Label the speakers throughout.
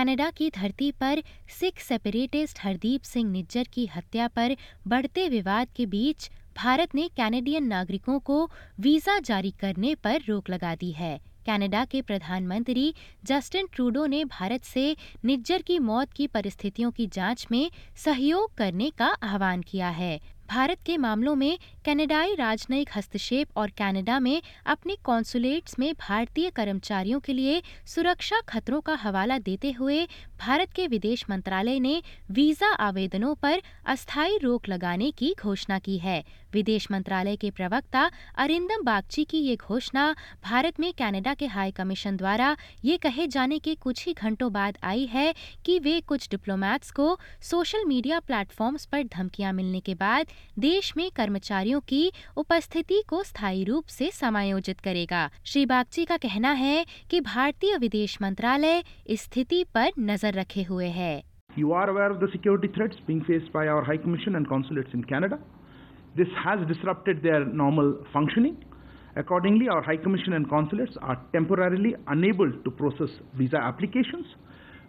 Speaker 1: Canada की धरती पर सिख सेपरेटिस्ट हरदीप सिंह निज्जर की हत्या पर बढ़ते विवाद के बीच भारत ने कैनेडियन नागरिकों को वीज़ा जारी करने पर रोक लगा दी है। कनाडा के प्रधानमंत्री जस्टिन ट्रूडो ने भारत से निज्जर की मौत की परिस्थितियों की जाँच में सहयोग करने का आह्वान किया है। भारत के मामलों में कनाडाई राजनयिक हस्तक्षेप और कनाडा में अपने कॉन्सुलेट्स में भारतीय कर्मचारियों के लिए सुरक्षा खतरों का हवाला देते हुए भारत के विदेश मंत्रालय ने वीज़ा आवेदनों पर अस्थायी रोक लगाने की घोषणा की है। विदेश मंत्रालय के प्रवक्ता अरिंदम बागची की ये घोषणा भारत में कनाडा के हाई कमीशन द्वारा ये कहे जाने के कुछ ही घंटों बाद आई है कि वे कुछ डिप्लोमैट्स को सोशल मीडिया प्लेटफॉर्म्स पर धमकियाँ मिलने के बाद देश में कर्मचारियों की उपस्थिति को स्थायी रूप से समायोजित करेगा। श्री बागची का कहना है कि भारतीय विदेश मंत्रालय स्थिति पर नज़र रखे हुए है।
Speaker 2: You are aware of the security threats being faced by our high commission and consulates in Canada this has disrupted their normal functioning accordingly our high commission and consulates are temporarily unable to process visa applications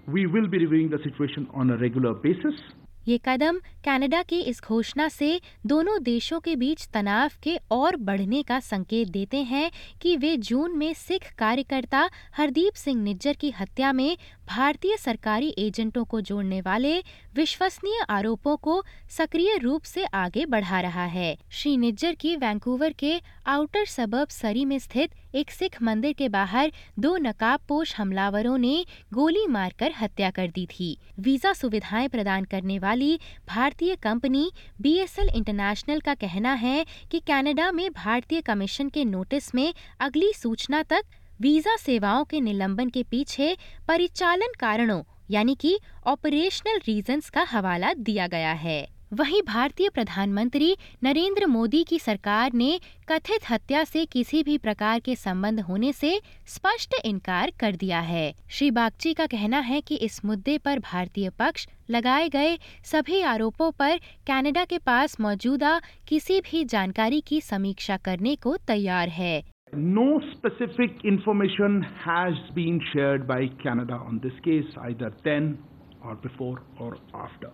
Speaker 2: we will be reviewing situation on a regular basis
Speaker 1: ये कदम Canada की इस घोषणा से दोनों देशों के बीच तनाव के और बढ़ने का संकेत देते हैं कि वे जून में सिख कार्यकर्ता हरदीप सिंह निज्जर की हत्या में भारतीय सरकारी एजेंटों को जोड़ने वाले विश्वसनीय आरोपों को सक्रिय रूप से आगे बढ़ा रहा है। श्री निज्जर की वैंकूवर के आउटर सबब सरी में स्थित एक सिख मंदिर के बाहर दो नकाबपोश हमलावरों ने गोली मारकर हत्या कर दी थी। वीज़ा सुविधाएँ प्रदान करने वाली भारतीय कंपनी बीएसएल इंटरनेशनल का कहना है कि कनाडा में भारतीय कमीशन के नोटिस में अगली सूचना तक वीज़ा सेवाओं के निलंबन के पीछे परिचालन कारणों, यानी कि ऑपरेशनल रीजंस का हवाला दिया गया है। वहीं भारतीय प्रधानमंत्री नरेंद्र मोदी की सरकार ने कथित हत्या से किसी भी प्रकार के संबंध होने से स्पष्ट इनकार कर दिया है। श्री बागची का कहना है कि इस मुद्दे पर भारतीय पक्ष लगाए गए सभी आरोपों पर कनाडा के पास मौजूदा किसी भी जानकारी की समीक्षा करने को तैयार है।
Speaker 2: No specific information has been shared by Canada on this case, either then or before or after.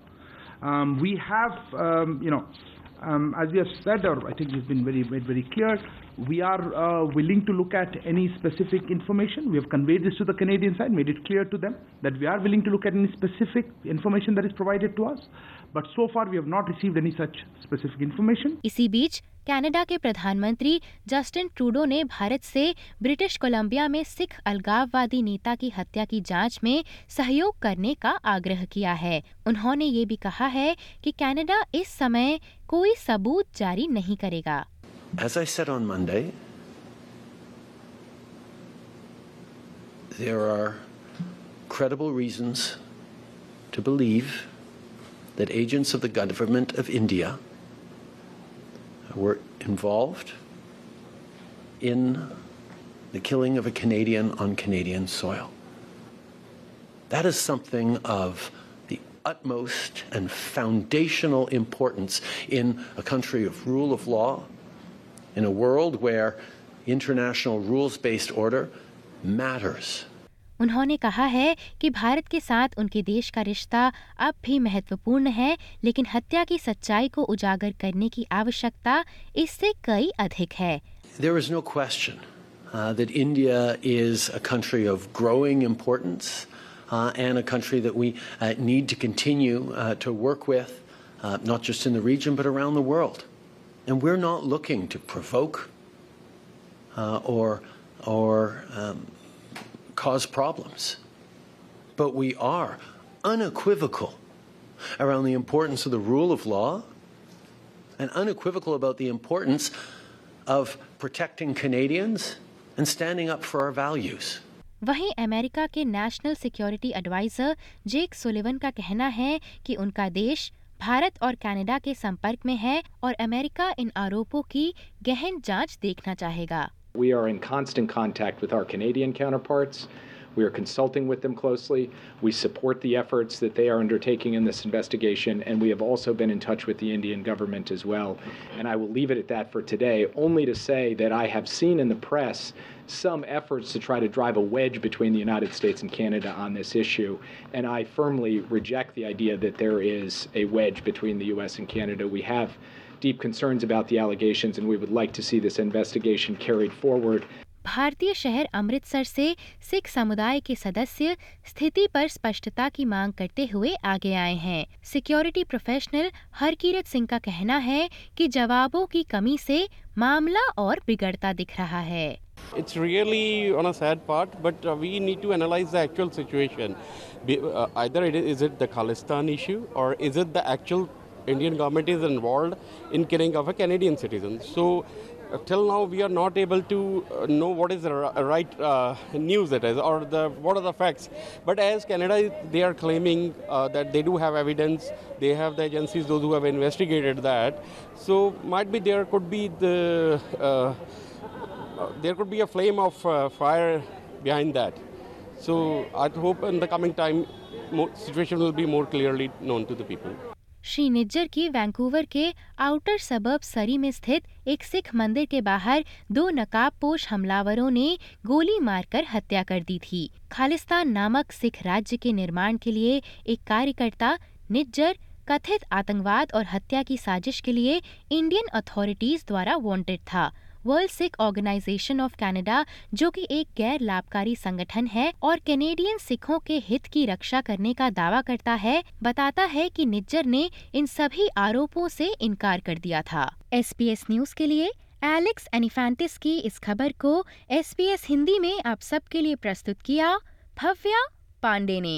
Speaker 2: Um, we have, um, you know, um, as we have said, or I think it's been very made very clear, we are uh, willing to look at any specific information. We have conveyed this to the Canadian side, made it clear to them that we are willing to look at any specific information that is provided to us. But so far, we have not received any such specific information.
Speaker 1: इसी बीच Canada के प्रधानमंत्री Justin Trudeau ने भारत से British Columbia में सिख अलगाववादी नेता की हत्या की जाँच में सहयोग करने का आग्रह किया है। उन्होंने ये भी कहा है कि कनाडा इस समय कोई सबूत जारी नहीं करेगा।
Speaker 3: As I said on Monday, there are credible reasons to believe that agents of the government of India were involved in the killing of a Canadian on Canadian soil. That is something of the utmost and foundational importance in a country of rule of law, in a world where international rules based order matters.
Speaker 1: उन्होंने कहा है कि भारत के साथ उनके देश का रिश्ता अब भी महत्वपूर्ण है लेकिन हत्या की सच्चाई को उजागर करने की आवश्यकता इससे कई अधिक है
Speaker 3: There is no question uh, that India is a country of growing importance uh, and a country that we uh, need to continue uh, to work with, uh, not just in the region but around the world. And we're not looking to provoke uh, or or um, cause problems, but we are unequivocal around the importance of the rule of law and unequivocal about the importance of protecting Canadians and standing up for our values.
Speaker 1: वहीं America के national security adviser Jake Sullivan का कहना है कि उनका देश भारत और Canada के संपर्क में है और अमेरिका इन आरोपों की गहन जांच देखना चाहेगा
Speaker 4: we are in constant contact with our Canadian counterparts. We are consulting with them closely. We support the efforts that they are undertaking in this investigation, and we have also been in touch with the Indian government as well. And I will leave it at that for today, only to say that I have seen in the press some efforts to try to drive a wedge between the United States and Canada on this issue. And I firmly reject the idea that there is a wedge between the U.S. and Canada. We have deep concerns about the allegations, and we would like to see this investigation carried forward.
Speaker 1: भारतीय शहर अमृतसर से सिख समुदाय के सदस्य स्थिति पर स्पष्टता की मांग करते हुए आगे आए हैं सिक्योरिटी प्रोफेशनल हरकीरत सिंह का कहना है कि जवाबों की कमी से मामला और बिगड़ता दिख रहा है
Speaker 5: It's really on a sad part, but uh, we need to analyze the actual situation. Be, uh, either it is, is it the Khalistan issue or is it the actual Indian government is involved in killing of a Canadian citizen. So uh, till now we are not able to uh, know what is the right uh, news it is or the what are the facts. But as canada they are claiming uh, that they do have evidence they have the agencies those who have investigated that. So might be there could be the uh, there could be a flame of uh, fire behind that. So i hope in the coming time more, situation will be more clearly known to the people
Speaker 1: Shri Nijjar की Vancouver के outer सबब सरी में स्थित एक सिख मंदिर के बाहर दो नकाबपोश हमलावरों ने गोली मारकर हत्या कर दी थी। खालिस्तान नामक सिख राज्य के निर्माण के लिए एक कार्यकर्ता, निज्जर, कथित आतंकवाद और हत्या की साजिश के लिए इंडियन अथॉरिटीज द्वारा वांटेड था। World Sikh Organization of Canada जो कि एक गैर लाभकारी संगठन है और कैनेडियन सिखों के हित की रक्षा करने का दावा करता है, बताता है कि निज्जर ने इन सभी आरोपों से इनकार कर दिया था। एसपीएस न्यूज़ के लिए एलेक्स एनिफेंटिस की इस खबर को एसपीएस हिंदी में आप सबके लिए प्रस्तुत किया, भव्या पांडे ने।